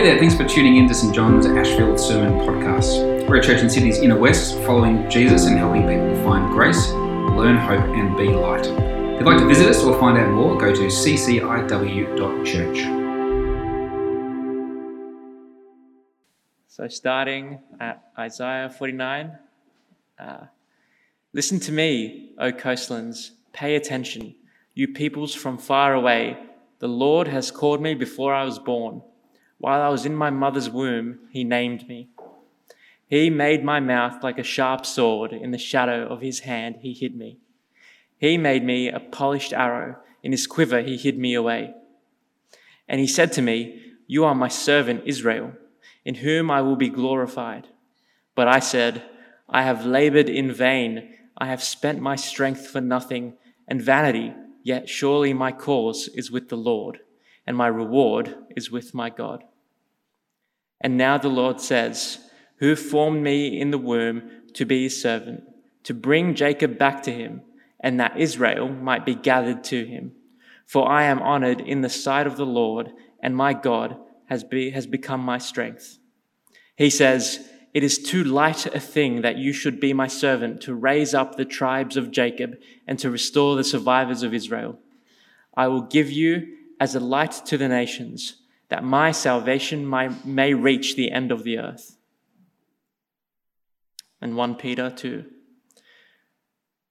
Hey there, thanks for tuning in to St John's Ashfield Sermon Podcast. We're a church in Sydney's inner west, following Jesus and helping people find grace, learn hope, and be light. If you'd like to visit us or find out more, go to cciw.church. So, starting at Isaiah 49, uh, listen to me, O coastlands, pay attention, you peoples from far away. The Lord has called me before I was born. While I was in my mother's womb, he named me. He made my mouth like a sharp sword. In the shadow of his hand, he hid me. He made me a polished arrow. In his quiver, he hid me away. And he said to me, You are my servant Israel, in whom I will be glorified. But I said, I have labored in vain. I have spent my strength for nothing and vanity, yet surely my cause is with the Lord, and my reward is with my God. And now the Lord says, Who formed me in the womb to be his servant, to bring Jacob back to him, and that Israel might be gathered to him. For I am honored in the sight of the Lord, and my God has, be, has become my strength. He says, It is too light a thing that you should be my servant to raise up the tribes of Jacob and to restore the survivors of Israel. I will give you as a light to the nations that my salvation may may reach the end of the earth. And 1 Peter 2.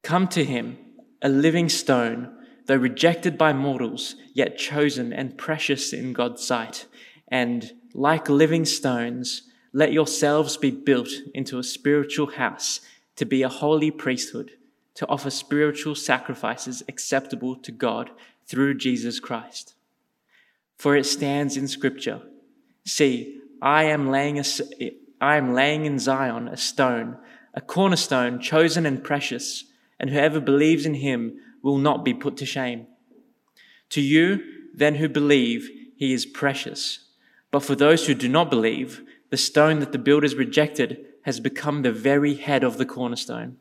Come to him, a living stone, though rejected by mortals, yet chosen and precious in God's sight. And like living stones, let yourselves be built into a spiritual house to be a holy priesthood, to offer spiritual sacrifices acceptable to God through Jesus Christ. For it stands in Scripture See, I am laying, a, I am laying in Zion a stone, a cornerstone chosen and precious, and whoever believes in him will not be put to shame. To you, then, who believe, he is precious. But for those who do not believe, the stone that the builders rejected has become the very head of the cornerstone,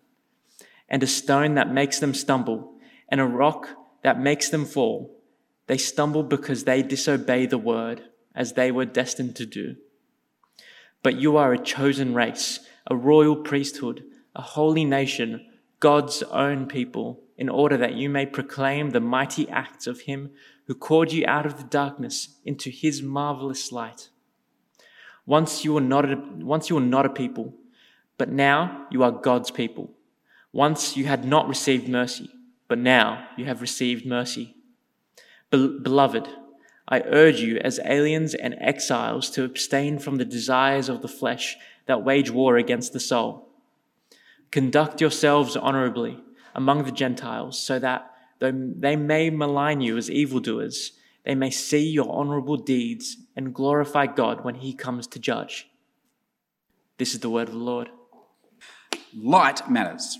and a stone that makes them stumble, and a rock that makes them fall. They stumble because they disobey the word as they were destined to do. But you are a chosen race, a royal priesthood, a holy nation, God's own people, in order that you may proclaim the mighty acts of him who called you out of the darkness into his marvelous light. Once you were not a, once you were not a people, but now you are God's people. Once you had not received mercy, but now you have received mercy. Beloved, I urge you as aliens and exiles to abstain from the desires of the flesh that wage war against the soul. Conduct yourselves honorably among the Gentiles, so that though they may malign you as evildoers, they may see your honorable deeds and glorify God when he comes to judge. This is the word of the Lord. Light matters.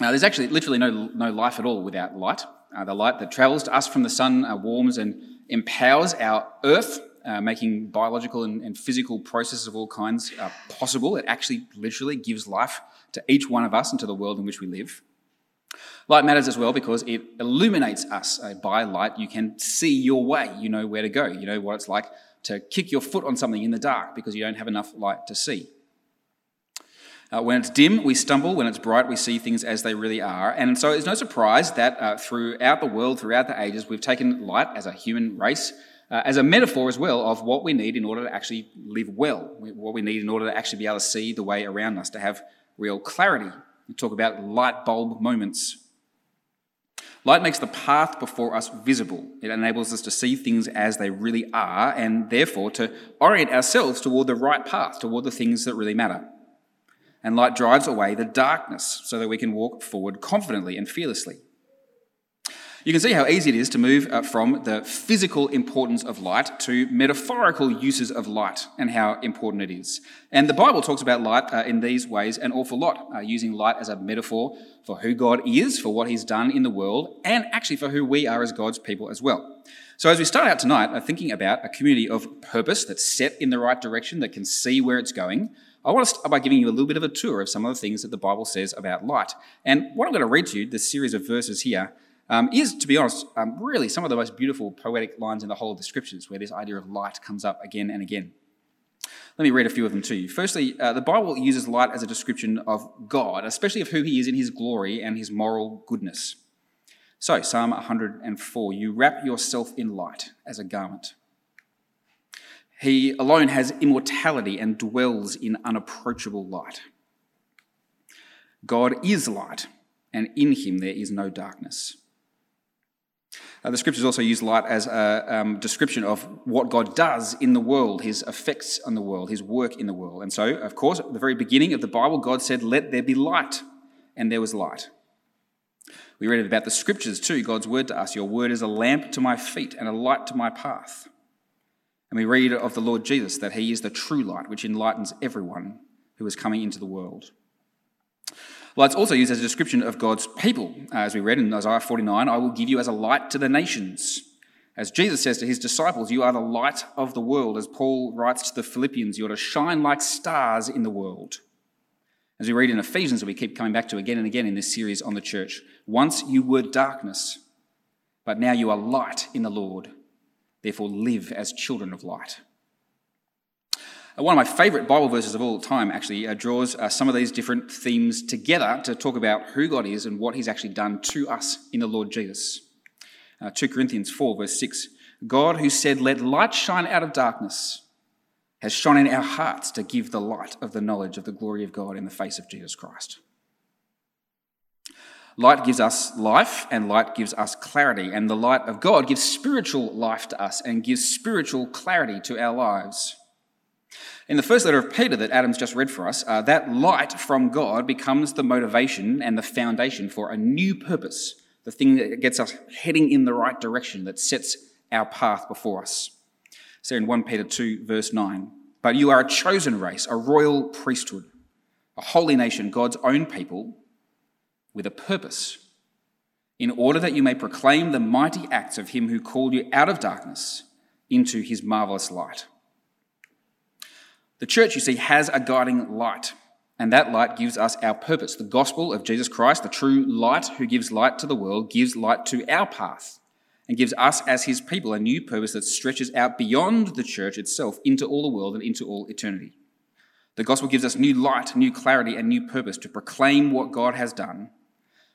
Now, there's actually literally no, no life at all without light. Uh, the light that travels to us from the sun uh, warms and empowers our earth, uh, making biological and, and, physical processes of all kinds uh, possible. It actually literally gives life to each one of us and to the world in which we live. Light matters as well because it illuminates us. Uh, by light, you can see your way. You know where to go. You know what it's like to kick your foot on something in the dark because you don't have enough light to see. Uh, when it's dim, we stumble. When it's bright, we see things as they really are. And so it's no surprise that uh, throughout the world, throughout the ages, we've taken light as a human race, uh, as a metaphor as well of what we need in order to actually live well, what we need in order to actually be able to see the way around us, to have real clarity. We talk about light bulb moments. Light makes the path before us visible. It enables us to see things as they really are and therefore to orient ourselves toward the right path, toward the things that really matter and light drives away the darkness so that we can walk forward confidently and fearlessly. You can see how easy it is to move uh, from the physical importance of light to metaphorical uses of light and how important it is. And the Bible talks about light uh, in these ways an awful lot, uh, using light as a metaphor for who God is, for what He's done in the world, and actually for who we are as God's people as well. So, as we start out tonight, thinking about a community of purpose that's set in the right direction, that can see where it's going, I want to start by giving you a little bit of a tour of some of the things that the Bible says about light. And what I'm going to read to you, this series of verses here, um, is, to be honest, um, really some of the most beautiful poetic lines in the whole of the scriptures, where this idea of light comes up again and again. Let me read a few of them to you. Firstly, uh, the Bible uses light as a description of God, especially of who he is in his glory and his moral goodness. So, Psalm 104 You wrap yourself in light as a garment. He alone has immortality and dwells in unapproachable light. God is light, and in him there is no darkness. Uh, the scriptures also use light as a um, description of what God does in the world, his effects on the world, his work in the world. And so, of course, at the very beginning of the Bible, God said, Let there be light, and there was light. We read about the scriptures too, God's word to us. Your word is a lamp to my feet and a light to my path. And we read of the Lord Jesus that he is the true light, which enlightens everyone who is coming into the world. Light's also used as a description of God's people. Uh, as we read in Isaiah 49, I will give you as a light to the nations. As Jesus says to his disciples, you are the light of the world. As Paul writes to the Philippians, you are to shine like stars in the world. As we read in Ephesians, that we keep coming back to again and again in this series on the church, once you were darkness, but now you are light in the Lord. Therefore, live as children of light. Uh, one of my favourite Bible verses of all time actually uh, draws uh, some of these different themes together to talk about who God is and what He's actually done to us in the Lord Jesus. Uh, 2 Corinthians 4, verse 6 God, who said, Let light shine out of darkness, has shone in our hearts to give the light of the knowledge of the glory of God in the face of Jesus Christ. Light gives us life, and light gives us clarity. And the light of God gives spiritual life to us and gives spiritual clarity to our lives. In the first letter of Peter that Adam's just read for us, uh, that light from God becomes the motivation and the foundation for a new purpose, the thing that gets us heading in the right direction, that sets our path before us. So in 1 Peter 2, verse 9, but you are a chosen race, a royal priesthood, a holy nation, God's own people, with a purpose, in order that you may proclaim the mighty acts of him who called you out of darkness into his marvelous light. The church, you see, has a guiding light, and that light gives us our purpose. The gospel of Jesus Christ, the true light who gives light to the world, gives light to our path and gives us, as his people, a new purpose that stretches out beyond the church itself into all the world and into all eternity. The gospel gives us new light, new clarity, and new purpose to proclaim what God has done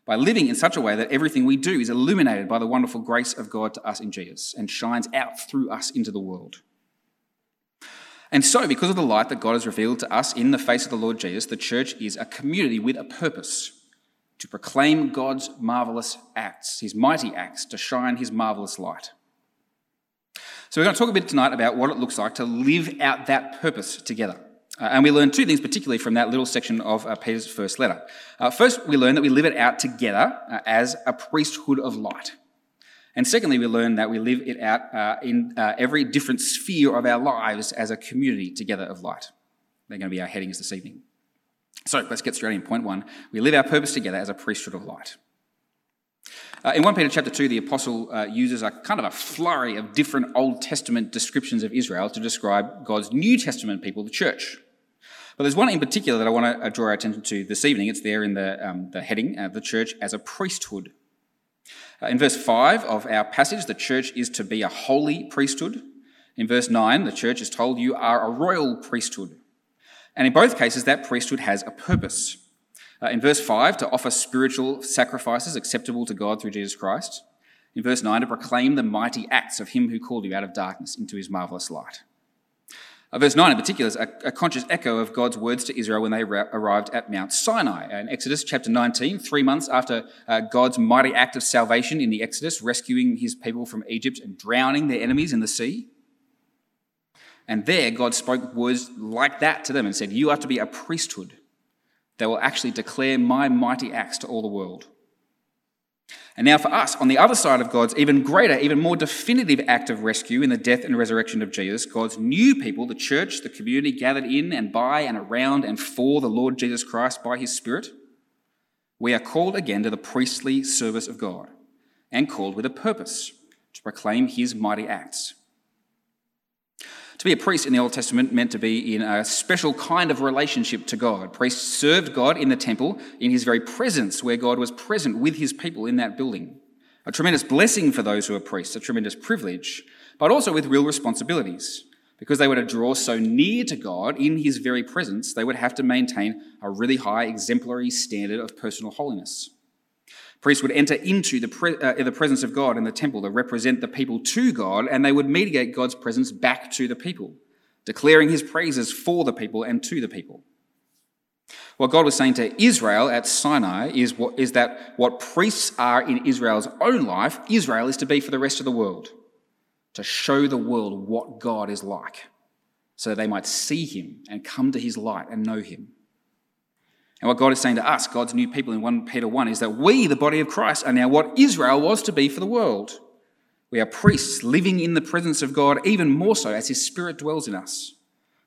by living in such a way that everything we do is illuminated by the wonderful grace of God to us in Jesus and shines out through us into the world. And so, because of the light that God has revealed to us in the face of the Lord Jesus, the church is a community with a purpose to proclaim God's marvelous acts, his mighty acts, to shine his marvelous light. So, we're going to talk a bit tonight about what it looks like to live out that purpose together. Uh, and we learn two things, particularly from that little section of uh, Peter's first letter. Uh, first, we learn that we live it out together uh, as a priesthood of light. And secondly, we learn that we live it out uh, in uh, every different sphere of our lives as a community together of light. They're going to be our headings this evening. So let's get straight in. Point one we live our purpose together as a priesthood of light. Uh, in 1 Peter chapter 2, the apostle uh, uses a kind of a flurry of different Old Testament descriptions of Israel to describe God's New Testament people, the church. But there's one in particular that I want to uh, draw our attention to this evening. It's there in the, um, the heading, uh, the church as a priesthood. Uh, in verse 5 of our passage, the church is to be a holy priesthood. In verse 9, the church is told you are a royal priesthood. And in both cases, that priesthood has a purpose. Uh, in verse 5, to offer spiritual sacrifices acceptable to God through Jesus Christ. In verse 9, to proclaim the mighty acts of him who called you out of darkness into his marvellous light. Uh, verse 9 in particular is a, a, conscious echo of God's words to Israel when they ra- arrived at Mount Sinai. In Exodus chapter 19, three months after uh, God's mighty act of salvation in the Exodus, rescuing his people from Egypt and drowning their enemies in the sea. And there, God spoke words like that to them and said, You are to be a priesthood that will actually declare my mighty acts to all the world. And now, for us, on the other side of God's even greater, even more definitive act of rescue in the death and resurrection of Jesus, God's new people, the church, the community gathered in and by and around and for the Lord Jesus Christ by his Spirit, we are called again to the priestly service of God and called with a purpose to proclaim his mighty acts. To be a priest in the Old Testament meant to be in a special kind of relationship to God. Priests served God in the temple, in his very presence, where God was present with his people in that building. A tremendous blessing for those who are priests, a tremendous privilege, but also with real responsibilities Because they were to draw so near to God in his very presence, they would have to maintain a really high exemplary standard of personal holiness. Priests would enter into the, pre- uh, the presence of God in the temple to represent the people to God, and they would mediate God's presence back to the people, declaring his praises for the people and to the people. What God was saying to Israel at Sinai is, what, is that what priests are in Israel's own life, Israel is to be for the rest of the world, to show the world what God is like, so they might see him and come to his light and know him. And what God is saying to us, God's new people in 1 Peter 1, is that we, the body of Christ, are now what Israel was to be for the world. We are priests living in the presence of God, even more so as His Spirit dwells in us,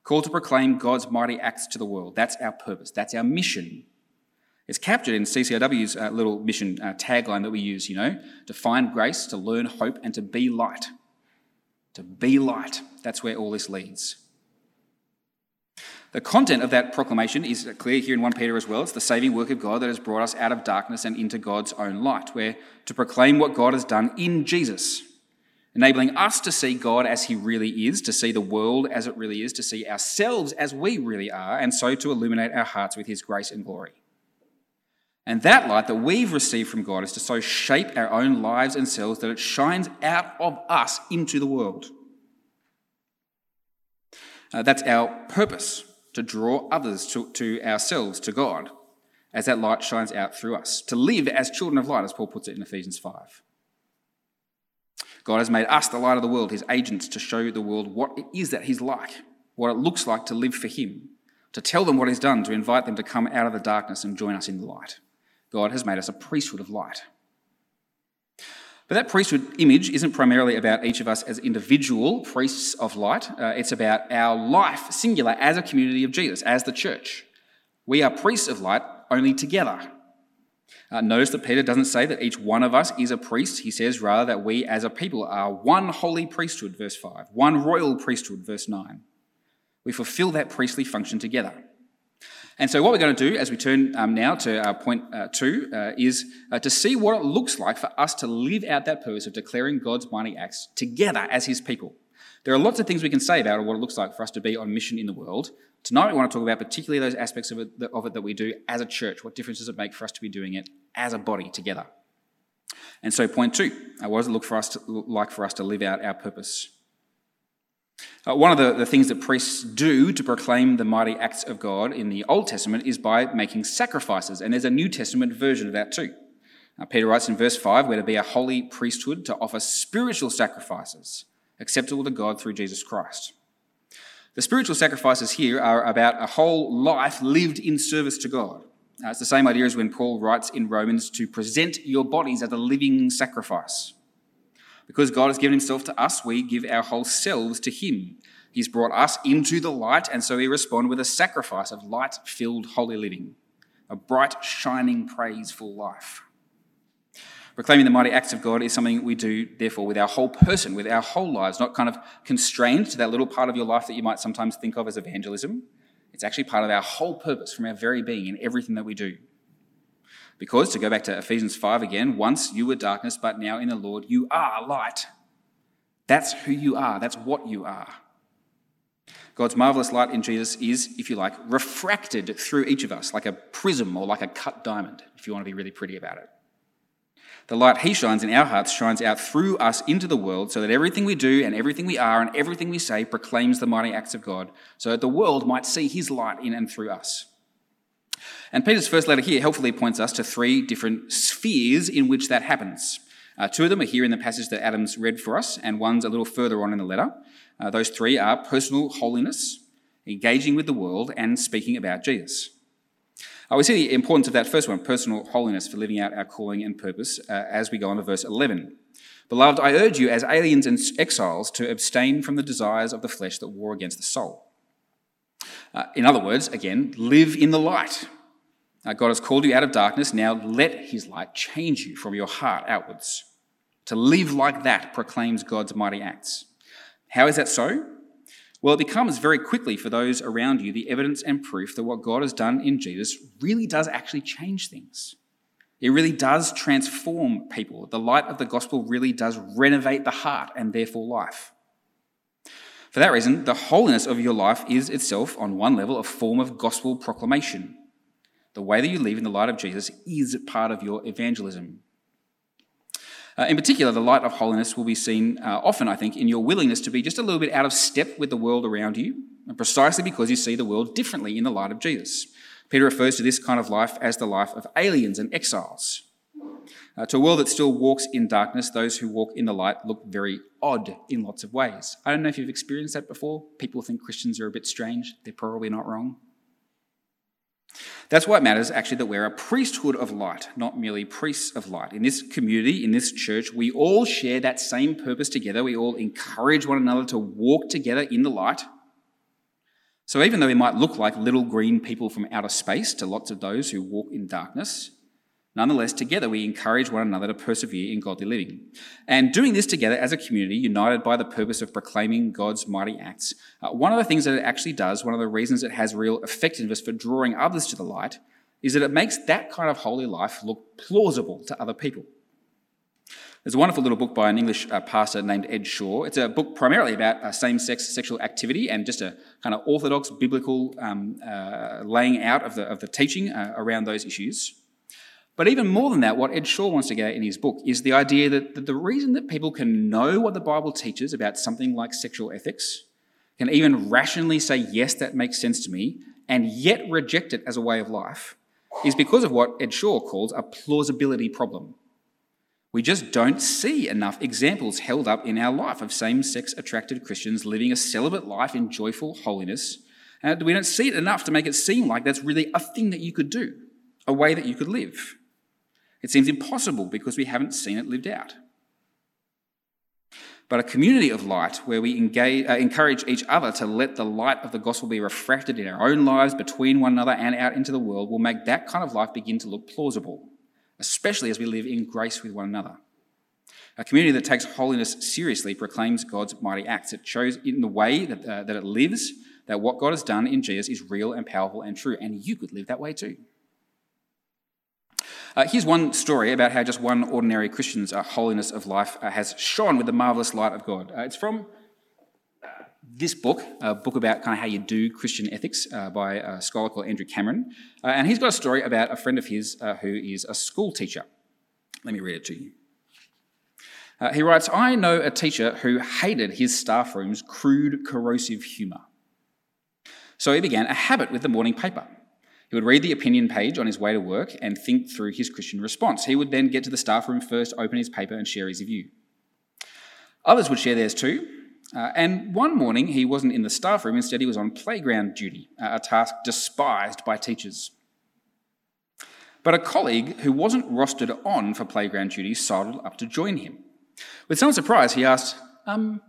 called to proclaim God's mighty acts to the world. That's our purpose, that's our mission. It's captured in CCIW's uh, little mission uh, tagline that we use, you know, to find grace, to learn hope, and to be light. To be light. That's where all this leads. The content of that proclamation is clear here in 1 Peter as well. It's the saving work of God that has brought us out of darkness and into God's own light. We're to proclaim what God has done in Jesus, enabling us to see God as he really is, to see the world as it really is, to see ourselves as we really are, and so to illuminate our hearts with his grace and glory. And that light that we've received from God is to so shape our own lives and selves that it shines out of us into the world. Uh, that's our purpose to draw others to, to ourselves, to God, as that light shines out through us, to live as children of light, as Paul puts it in Ephesians 5. God has made us the light of the world, his agents, to show the world what it is that he's like, what it looks like to live for him, to tell them what he's done, to invite them to come out of the darkness and join us in the light. God has made us a priesthood of light. But that priesthood image isn't primarily about each of us as individual priests of light. Uh, it's about our life, singular, as a community of Jesus, as the church. We are priests of light only together. Uh, notice that Peter doesn't say that each one of us is a priest. He says rather that we as a people are one holy priesthood, verse 5, one royal priesthood, verse 9. We fulfill that priestly function together. And so, what we're going to do as we turn um, now to point uh, two uh, is uh, to see what it looks like for us to live out that purpose of declaring God's mighty acts together as His people. There are lots of things we can say about what it looks like for us to be on mission in the world. Tonight, we want to talk about particularly those aspects of it, of it that we do as a church. What difference does it make for us to be doing it as a body together? And so, point two: uh, what does it look for us to, like for us to live out our purpose? Uh, one of the, the things that priests do to proclaim the mighty acts of God in the Old Testament is by making sacrifices, and there's a New Testament version of that too. Uh, Peter writes in verse 5 we're to be a holy priesthood to offer spiritual sacrifices acceptable to God through Jesus Christ. The spiritual sacrifices here are about a whole life lived in service to God. Uh, it's the same idea as when Paul writes in Romans to present your bodies as a living sacrifice. Because God has given himself to us, we give our whole selves to him. He's brought us into the light, and so we respond with a sacrifice of light filled holy living, a bright, shining, praiseful life. Proclaiming the mighty acts of God is something we do, therefore, with our whole person, with our whole lives, not kind of constrained to that little part of your life that you might sometimes think of as evangelism. It's actually part of our whole purpose from our very being in everything that we do. Because, to go back to Ephesians 5 again, once you were darkness, but now in the Lord, you are light. That's who you are, that's what you are. God's marvelous light in Jesus is, if you like, refracted through each of us like a prism or like a cut diamond, if you want to be really pretty about it. The light He shines in our hearts shines out through us into the world so that everything we do and everything we are and everything we say proclaims the mighty acts of God, so that the world might see His light in and through us. And Peter's first letter here helpfully points us to three different spheres in which that happens. Uh, two of them are here in the passage that Adam's read for us, and one's a little further on in the letter. Uh, those three are personal holiness, engaging with the world, and speaking about Jesus. Uh, we see the importance of that first one, personal holiness, for living out our calling and purpose, uh, as we go on to verse 11. Beloved, I urge you, as aliens and exiles, to abstain from the desires of the flesh that war against the soul. Uh, in other words, again, live in the light. Uh, God has called you out of darkness. Now let his light change you from your heart outwards. To live like that proclaims God's mighty acts. How is that so? Well, it becomes very quickly for those around you the evidence and proof that what God has done in Jesus really does actually change things. It really does transform people. The light of the gospel really does renovate the heart and therefore life. For that reason, the holiness of your life is itself, on one level, a form of gospel proclamation. The way that you live in the light of Jesus is part of your evangelism. Uh, in particular, the light of holiness will be seen uh, often, I think, in your willingness to be just a little bit out of step with the world around you, and precisely because you see the world differently in the light of Jesus. Peter refers to this kind of life as the life of aliens and exiles. Uh, to a world that still walks in darkness, those who walk in the light look very odd in lots of ways. I don't know if you've experienced that before. People think Christians are a bit strange. They're probably not wrong. That's why it matters actually that we're a priesthood of light, not merely priests of light. In this community, in this church, we all share that same purpose together. We all encourage one another to walk together in the light. So even though we might look like little green people from outer space to lots of those who walk in darkness, Nonetheless, together we encourage one another to persevere in godly living. And doing this together as a community, united by the purpose of proclaiming God's mighty acts, uh, one of the things that it actually does, one of the reasons it has real effectiveness for drawing others to the light, is that it makes that kind of holy life look plausible to other people. There's a wonderful little book by an English uh, pastor named Ed Shaw. It's a book primarily about uh, same sex sexual activity and just a kind of orthodox biblical um, uh, laying out of the, of the teaching uh, around those issues. But even more than that, what Ed Shaw wants to get at in his book is the idea that, the reason that people can know what the Bible teaches about something like sexual ethics, can even rationally say, yes, that makes sense to me, and yet reject it as a way of life, is because of what Ed Shaw calls a plausibility problem. We just don't see enough examples held up in our life of same sex attracted Christians living a celibate life in joyful holiness. And we don't see it enough to make it seem like that's really a thing that you could do, a way that you could live. It seems impossible because we haven't seen it lived out. But a community of light where we engage, uh, encourage each other to let the light of the gospel be refracted in our own lives, between one another, and out into the world will make that kind of life begin to look plausible, especially as we live in grace with one another. A community that takes holiness seriously proclaims God's mighty acts. It shows in the way that, uh, that it lives that what God has done in Jesus is real and powerful and true, and you could live that way too. Uh, here's one story about how just one ordinary Christian's uh, holiness of life uh, has shone with the marvelous light of God. Uh, it's from uh, this book, a book about kind of how you do Christian ethics uh, by a scholar called Andrew Cameron. and he's got a story about a friend of his who is a school teacher. Let me read it to you. he writes, I know a teacher who hated his staff room's crude, corrosive humour. So he began a habit with the morning paper. He would read the opinion page on his way to work and think through his Christian response. He would then get to the staff room first, open his paper, and share his view. Others would share theirs too. Uh, and one morning, he wasn't in the staff room, instead, he was on playground duty, uh, a task despised by teachers. But a colleague who wasn't rostered on for playground duty sidled up to join him. With some surprise, he asked, um,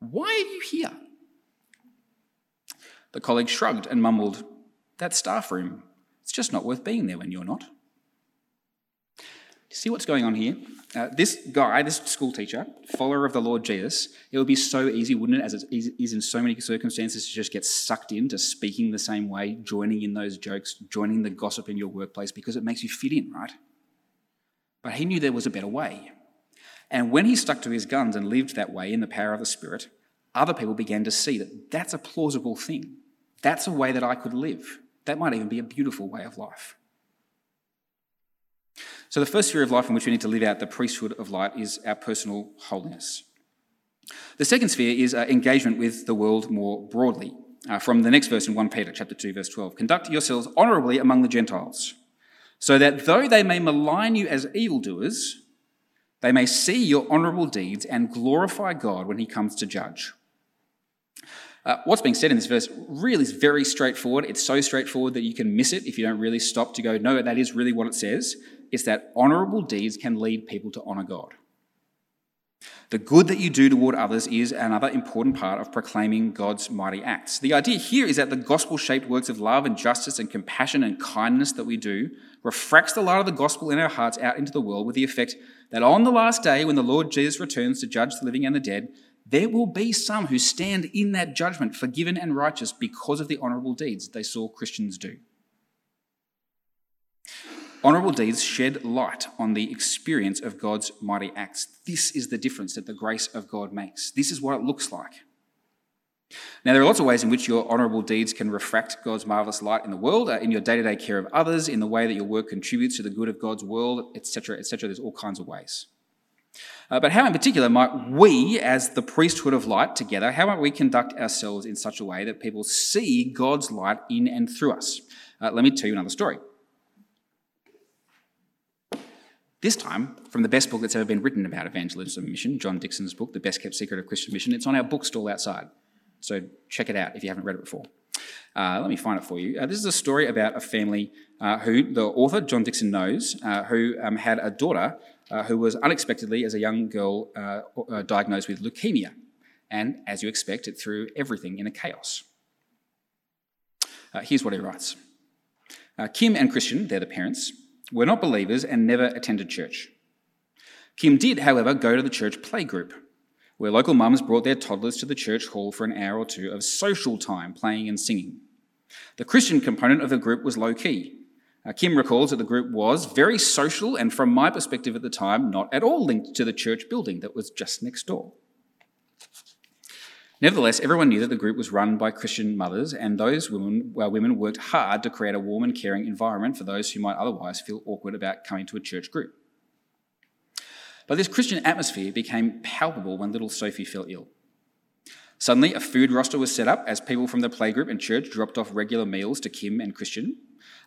Why are you here? The colleague shrugged and mumbled, that staff room, it's just not worth being there when you're not. See what's going on here? Uh, this guy, this school teacher, follower of the Lord Jesus, it would be so easy, wouldn't it, as it is in so many circumstances, to just get sucked into speaking the same way, joining in those jokes, joining the gossip in your workplace because it makes you fit in, right? But he knew there was a better way. And when he stuck to his guns and lived that way in the power of the Spirit, other people began to see that that's a plausible thing. That's a way that I could live. That might even be a beautiful way of life. So, the first sphere of life in which we need to live out the priesthood of light is our personal holiness. The second sphere is uh, engagement with the world more broadly. Uh, from the next verse in 1 Peter chapter 2 verse 12, conduct yourselves honorably among the Gentiles, so that though they may malign you as evildoers, they may see your honorable deeds and glorify God when he comes to judge. Uh, what's being said in this verse really is very straightforward. It's so straightforward that you can miss it if you don't really stop to go, no, that is really what it says. It's that honourable deeds can lead people to honour God. The good that you do toward others is another important part of proclaiming God's mighty acts. The idea here is that the gospel shaped works of love and justice and compassion and kindness that we do refracts the light of the gospel in our hearts out into the world with the effect that on the last day, when the Lord Jesus returns to judge the living and the dead, there will be some who stand in that judgment forgiven and righteous because of the honourable deeds they saw Christians do. Honourable deeds shed light on the experience of God's mighty acts. This is the difference that the grace of God makes. This is what it looks like. Now, there are lots of ways in which your honourable deeds can refract God's marvellous light in the world, uh, in your day to day care of others, in the way that your work contributes to the good of God's world, etc., etc. There's all kinds of ways. Uh, but how, in particular, might we, as the priesthood of light together, how might we conduct ourselves in such a way that people see God's light in and through us? Uh, let me tell you another story. This time, from the best book that's ever been written about evangelism and mission, John Dickson's book, The Best Kept Secret of Christian Mission. It's on our bookstall outside. So check it out if you haven't read it before. Uh, let me find it for you. Uh, this is a story about a family uh, who the author, John Dickson, knows, uh, who um, had a daughter uh, who was unexpectedly, as a young girl, uh, diagnosed with leukemia. And as you expect, it threw everything in a chaos. here's what he writes Kim and Christian, they're the parents, were not believers and never attended church. Kim did, however, go to the church playgroup where local mums brought their toddlers to the church hall for an hour or two of social time, playing and singing. The Christian component of the group was low key. Uh, Kim recalls that the group was very social and, from my perspective at the time, not at all linked to the church building that was just next door. Nevertheless, everyone knew that the group was run by Christian mothers, and those women, well, women worked hard to create a warm and caring environment for those who might otherwise feel awkward about coming to a church group. But this Christian atmosphere became palpable when little Sophie fell ill. Suddenly, a food roster was set up as people from the playgroup and church dropped off regular meals to Kim and Christian.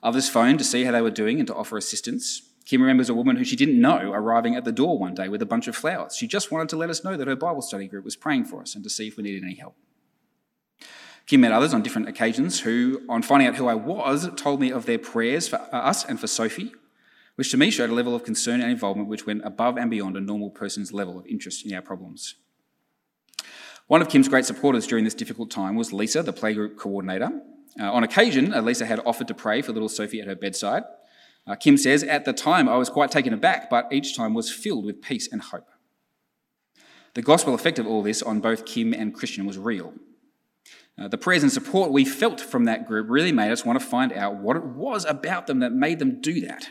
Others phoned to see how they were doing and to offer assistance. Kim remembers a woman who she didn't know arriving at the door one day with a bunch of flowers. She just wanted to let us know that her Bible study group was praying for us and to see if we needed any help. Kim met others on different occasions who, on finding out who I was, told me of their prayers for us and for Sophie, which to me showed a level of concern and involvement which went above and beyond a normal person's level of interest in our problems. One of Kim's great supporters during this difficult time was Lisa, the playgroup coordinator. Uh, on occasion, uh, Lisa had offered to pray for little Sophie at her bedside. Uh, Kim says, At the time, I was quite taken aback, but each time was filled with peace and hope. The gospel effect of all this on both Kim and Christian was real. Uh, the prayers and support we felt from that group really made us want to find out what it was about them that made them do that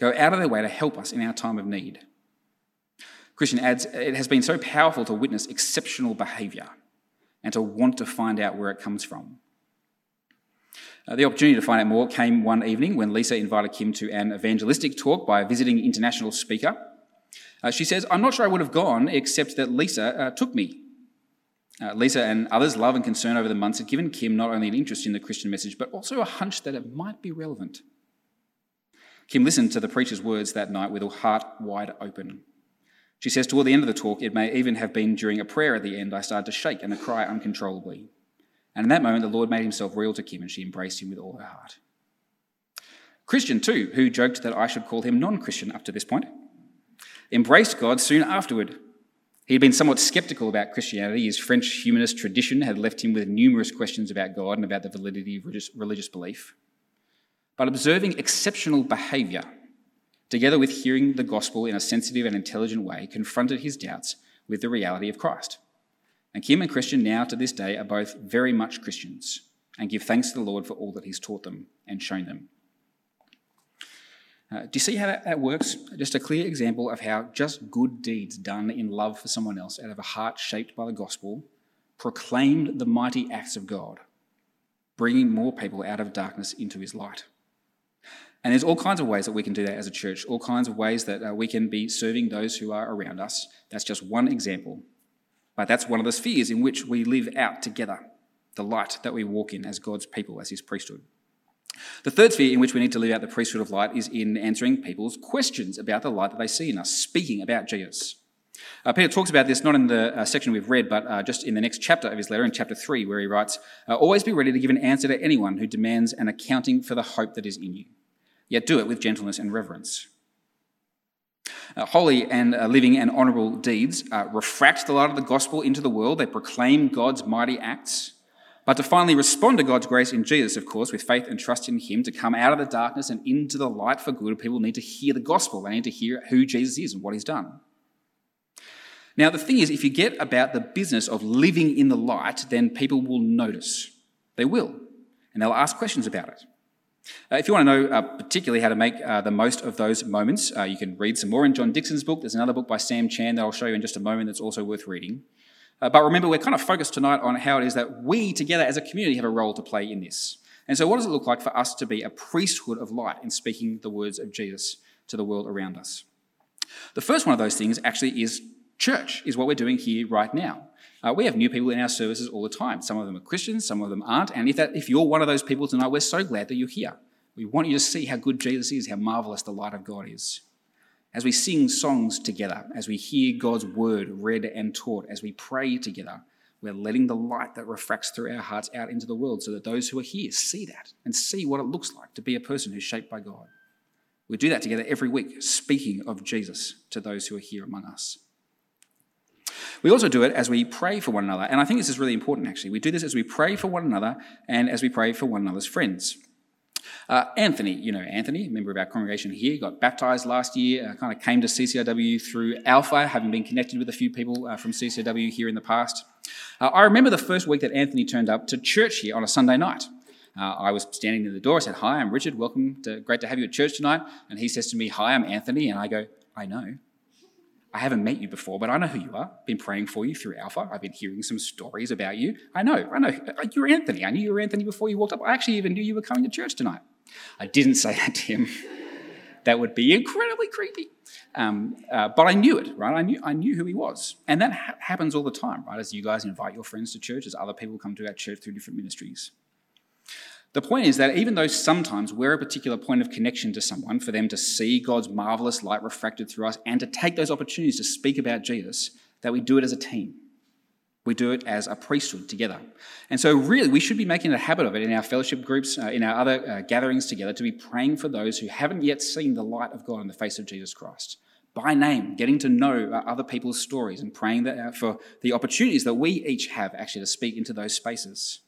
go out of their way to help us in our time of need. Christian adds, it has been so powerful to witness exceptional behaviour and to want to find out where it comes from. Uh, the opportunity to find out more came one evening when Lisa invited Kim to an evangelistic talk by a visiting international speaker. Uh, she says, I'm not sure I would have gone except that Lisa uh, took me. Uh, Lisa and others' love and concern over the months had given Kim not only an interest in the Christian message, but also a hunch that it might be relevant. Kim listened to the preacher's words that night with her heart wide open. She says, Toward the end of the talk, it may even have been during a prayer at the end, I started to shake and to cry uncontrollably. And in that moment, the Lord made himself real to Kim and she embraced him with all her heart. Christian, too, who joked that I should call him non Christian up to this point, embraced God soon afterward. He had been somewhat skeptical about Christianity. His French humanist tradition had left him with numerous questions about God and about the validity of religious belief but observing exceptional behaviour, together with hearing the gospel in a sensitive and intelligent way, confronted his doubts with the reality of Christ. And Kim and Christian, now to this day, are both very much Christians and give thanks to the Lord for all that He's taught them and shown them. Uh, do you see how that, that works? Just a clear example of how just good deeds done in love for someone else out of a heart shaped by the gospel proclaimed the mighty acts of God, bringing more people out of darkness into His light. And there's all kinds of ways that we can do that as a church, all kinds of ways that uh, we can be serving those who are around us. That's just one example. But that's one of the spheres in which we live out together, the light that we walk in as God's people, as his priesthood. The third sphere in which we need to live out the priesthood of light is in answering people's questions about the light that they see in us, speaking about Jesus. Uh, Peter talks about this not in the uh, section we've read, but uh, just in the next chapter of his letter, in chapter 3, where he writes uh, Always be ready to give an answer to anyone who demands an accounting for the hope that is in you yet do it with gentleness and reverence. Uh, holy and uh, living and honourable deeds uh, refract the light of the gospel into the world. They proclaim God's mighty acts. But to finally respond to God's grace in Jesus, of course, with faith and trust in Him, to come out of the darkness and into the light for good, people need to hear the gospel. They need to hear who Jesus is and what He's done. Now, the thing is, if you get about the business of living in the light, then people will notice. They will. And they'll ask questions about it. Uh, if you want to know uh, particularly how to make uh, the most of those moments, uh, you can read some more in John Dickson's book. There's another book by Sam Chan that I'll show you in just a moment that's also worth reading. Uh, but remember, we're kind of focused tonight on how it is that we together as a community have a role to play in this. And so, what does it look like for us to be a priesthood of light in speaking the words of Jesus to the world around us? The first one of those things actually is church, is what we're doing here right now. Uh, we have new people in our services all the time. Some of them are Christians, some of them aren't. And if, that, if you're one of those people tonight, we're so glad that you're here. We want you to see how good Jesus is, how marvelous the light of God is. As we sing songs together, as we hear God's word read and taught, as we pray together, we're letting the light that refracts through our hearts out into the world so that those who are here see that and see what it looks like to be a person who's shaped by God. We do that together every week, speaking of Jesus to those who are here among us. We also do it as we pray for one another. And I think this is really important, actually. We do this as we pray for one another and as we pray for one another's friends. Uh, Anthony, you know Anthony, a member of our congregation here, got baptized last year, uh, kind of came to CCIW through Alpha, having been connected with a few people uh, from CCIW here in the past. Uh, I remember the first week that Anthony turned up to church here on a Sunday night. Uh, I was standing near the door. I said, Hi, I'm Richard. Welcome. To, great to have you at church tonight. And he says to me, Hi, I'm Anthony. And I go, I know. I haven't met you before, but I know who you are. Been praying for you through Alpha. I've been hearing some stories about you. I know, I know. You're Anthony. I knew you were Anthony before you walked up. I actually even knew you were coming to church tonight. I didn't say that to him. that would be incredibly creepy. Um, uh, but I knew it, right? I knew, I knew who he was. And that ha- happens all the time, right? As you guys invite your friends to church, as other people come to our church through different ministries. The point is that even though sometimes we're a particular point of connection to someone for them to see God's marvelous light refracted through us and to take those opportunities to speak about Jesus, that we do it as a team. We do it as a priesthood together. And so, really, we should be making a habit of it in our fellowship groups, uh, in our other uh, gatherings together, to be praying for those who haven't yet seen the light of God in the face of Jesus Christ. By name, getting to know uh, other people's stories and praying that, uh, for the opportunities that we each have actually to speak into those spaces.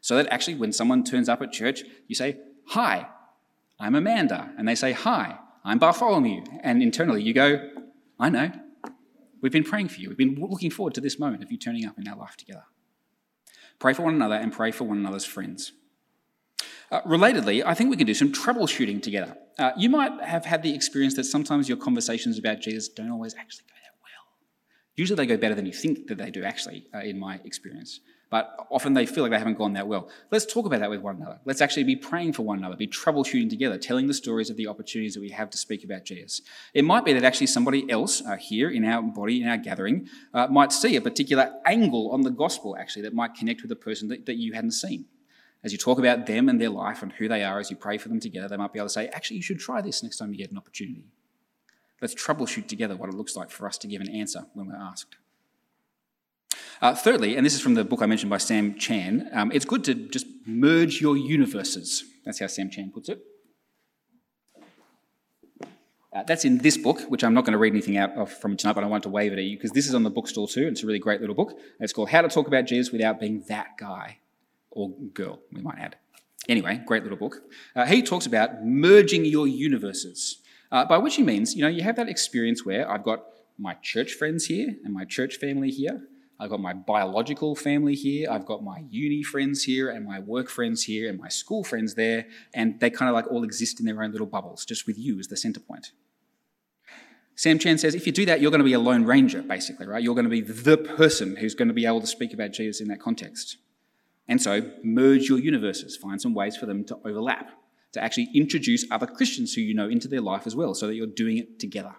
So that actually, when someone turns up at church, you say, Hi, I'm Amanda. And they say, Hi, I'm Bartholomew. And internally, you go, I know. We've been praying for you. We've been looking forward to this moment of you turning up in our life together. Pray for one another and pray for one another's friends. Uh, relatedly, I think we can do some troubleshooting together. Uh, you might have had the experience that sometimes your conversations about Jesus don't always actually go that well. Usually they go better than you think that they do, actually, uh, in my experience but often they feel like they haven't gone that well. Let's talk about that with one another. Let's actually be praying for one another, be troubleshooting together, telling the stories of the opportunities that we have to speak about Jesus. It might be that actually somebody else uh, here in our body, in our gathering, uh, might see a particular angle on the gospel, actually, that might connect with a person that, that you hadn't seen. As you talk about them and their life and who they are, as you pray for them together, they might be able to say, actually, you should try this next time you get an opportunity. Let's troubleshoot together what it looks like for us to give an answer when we're asked. Uh, thirdly, and this is from the book I mentioned by Sam Chan, um, it's good to just merge your universes. That's how Sam Chan puts it. Uh, that's in this book, which I'm not going to read anything out of from tonight, but I want to wave it at you because this is on the bookstall too. It's a really great little book. It's called How to Talk About Jesus Without Being That Guy or Girl, we might add. Anyway, great little book. Uh, he talks about merging your universes, uh, by which he means, you know, you have that experience where I've got my church friends here and my church family here, I've got my biological family here, I've got my uni friends here, and my work friends here, and my school friends there, and they kind of like all exist in their own little bubbles, just with you as the center point. Sam Chan says if you do that, you're going to be a lone ranger, basically, right? You're going to be the person who's going to be able to speak about Jesus in that context. And so, merge your universes, find some ways for them to overlap, to actually introduce other Christians who you know into their life as well, so that you're doing it together.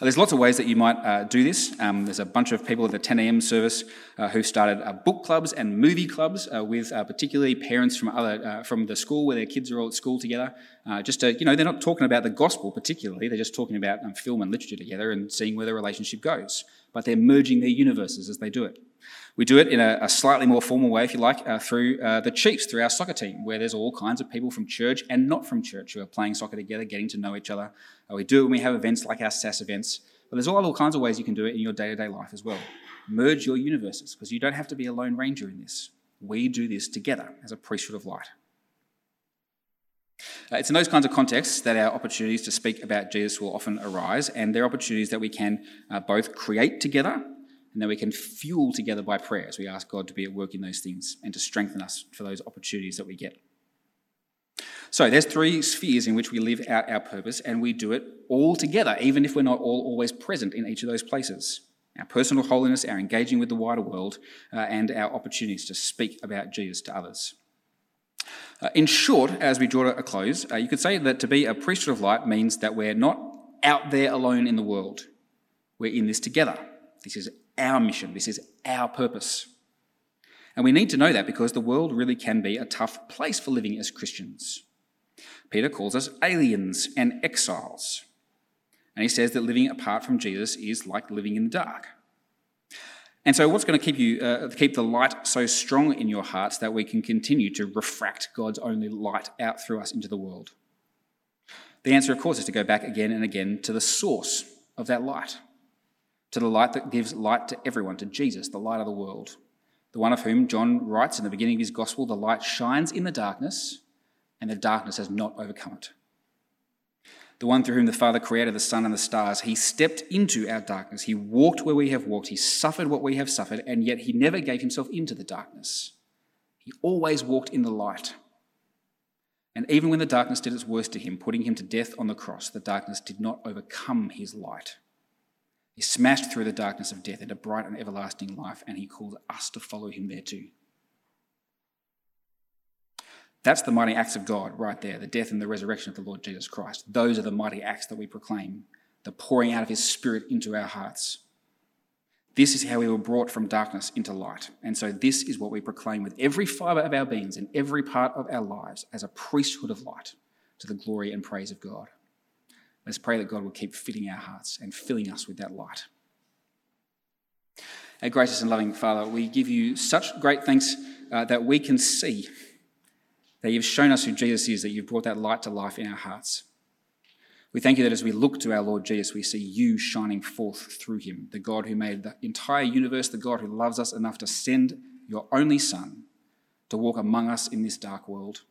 There's lots of ways that you might uh, do this. Um, there's a bunch of people at the 10 a.m. service uh, who started uh, book clubs and movie clubs uh, with uh, particularly parents from other uh, from the school where their kids are all at school together. just to, you know, they're not talking about the gospel particularly. They're just talking about um, film and literature together and seeing where the relationship goes. But they're merging their universes as they do it. We do it in a, a slightly more formal way, if you like, uh, through uh, the Chiefs, through our soccer team, where there's all kinds of people from church and not from church who are playing soccer together, getting to know each other. Uh, we do it when we have events like our SAS events. But there's all other kinds of ways you can do it in your day to day life as well. Merge your universes, because you don't have to be a lone ranger in this. We do this together as a priesthood of light. Uh, it's in those kinds of contexts that our opportunities to speak about Jesus will often arise, and they're opportunities that we can uh, both create together and that we can fuel together by prayer as we ask God to be at work in those things and to strengthen us for those opportunities that we get. So there's three spheres in which we live out our purpose, and we do it all together, even if we're not all always present in each of those places. our personal holiness, our engaging with the wider world, uh, and our opportunities to speak about Jesus to others. Uh, in short, as we draw to a close, uh, you could say that to be a priesthood of light means that we're not out there alone in the world. We're in this together. This is our mission, this is our purpose. And we need to know that because the world really can be a tough place for living as Christians. Peter calls us aliens and exiles. And he says that living apart from Jesus is like living in the dark. And so, what's going to keep you uh, keep the light so strong in your hearts that we can continue to refract God's only light out through us into the world? The answer, of course, is to go back again and again to the source of that light, to the light that gives light to everyone, to Jesus, the light of the world, the one of whom John writes in the beginning of his gospel, the light shines in the darkness, and the darkness has not overcome it the one through whom the Father created the sun and the stars. He stepped into our darkness. He walked where we have walked. He suffered what we have suffered, and yet he never gave himself into the darkness. He always walked in the light. And even when the darkness did its worst to him, putting him to death on the cross, the darkness did not overcome his light. He smashed through the darkness of death into bright and everlasting life, and he calls us to follow him there too. That's the mighty acts of God right there, the death and the resurrection of the Lord Jesus Christ. Those are the mighty acts that we proclaim, the pouring out of his spirit into our hearts. This is how we were brought from darkness into light. And so, this is what we proclaim with every fibre of our beings and every part of our lives as a priesthood of light to the glory and praise of God. Let's pray that God will keep fitting our hearts and filling us with that light. Our gracious and loving Father, we give you such great thanks uh, that we can see that you've shown us who Jesus is, that you've brought that light to life in our hearts. We thank you that as we look to our Lord Jesus, we see you shining forth through him, the God who made the entire universe, the God who loves us enough to send your only Son to walk among us in this dark world.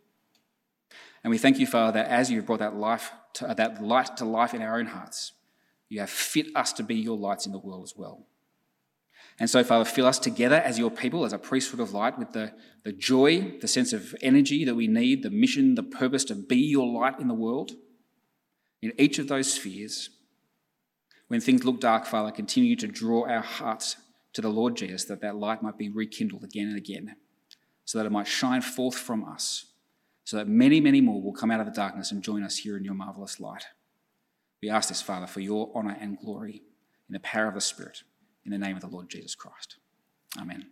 And we thank you, Father, that as you've brought that life, to, uh, that light to life in our own hearts, you have fit us to be your lights in the world as well. And so, Father, fill us together as your people, as a priesthood of light, with the, the joy, the sense of energy that we need, the mission, the purpose to be your light in the world. In each of those spheres, when things look dark, Father, continue to draw our hearts to the Lord Jesus, that that light might be rekindled again and again, so that it might shine forth from us, so that many, many more will come out of the darkness and join us here in your marvelous light. We ask this, Father, for your honour and glory in the power of the Spirit in the name of the Lord Jesus Christ. Amen.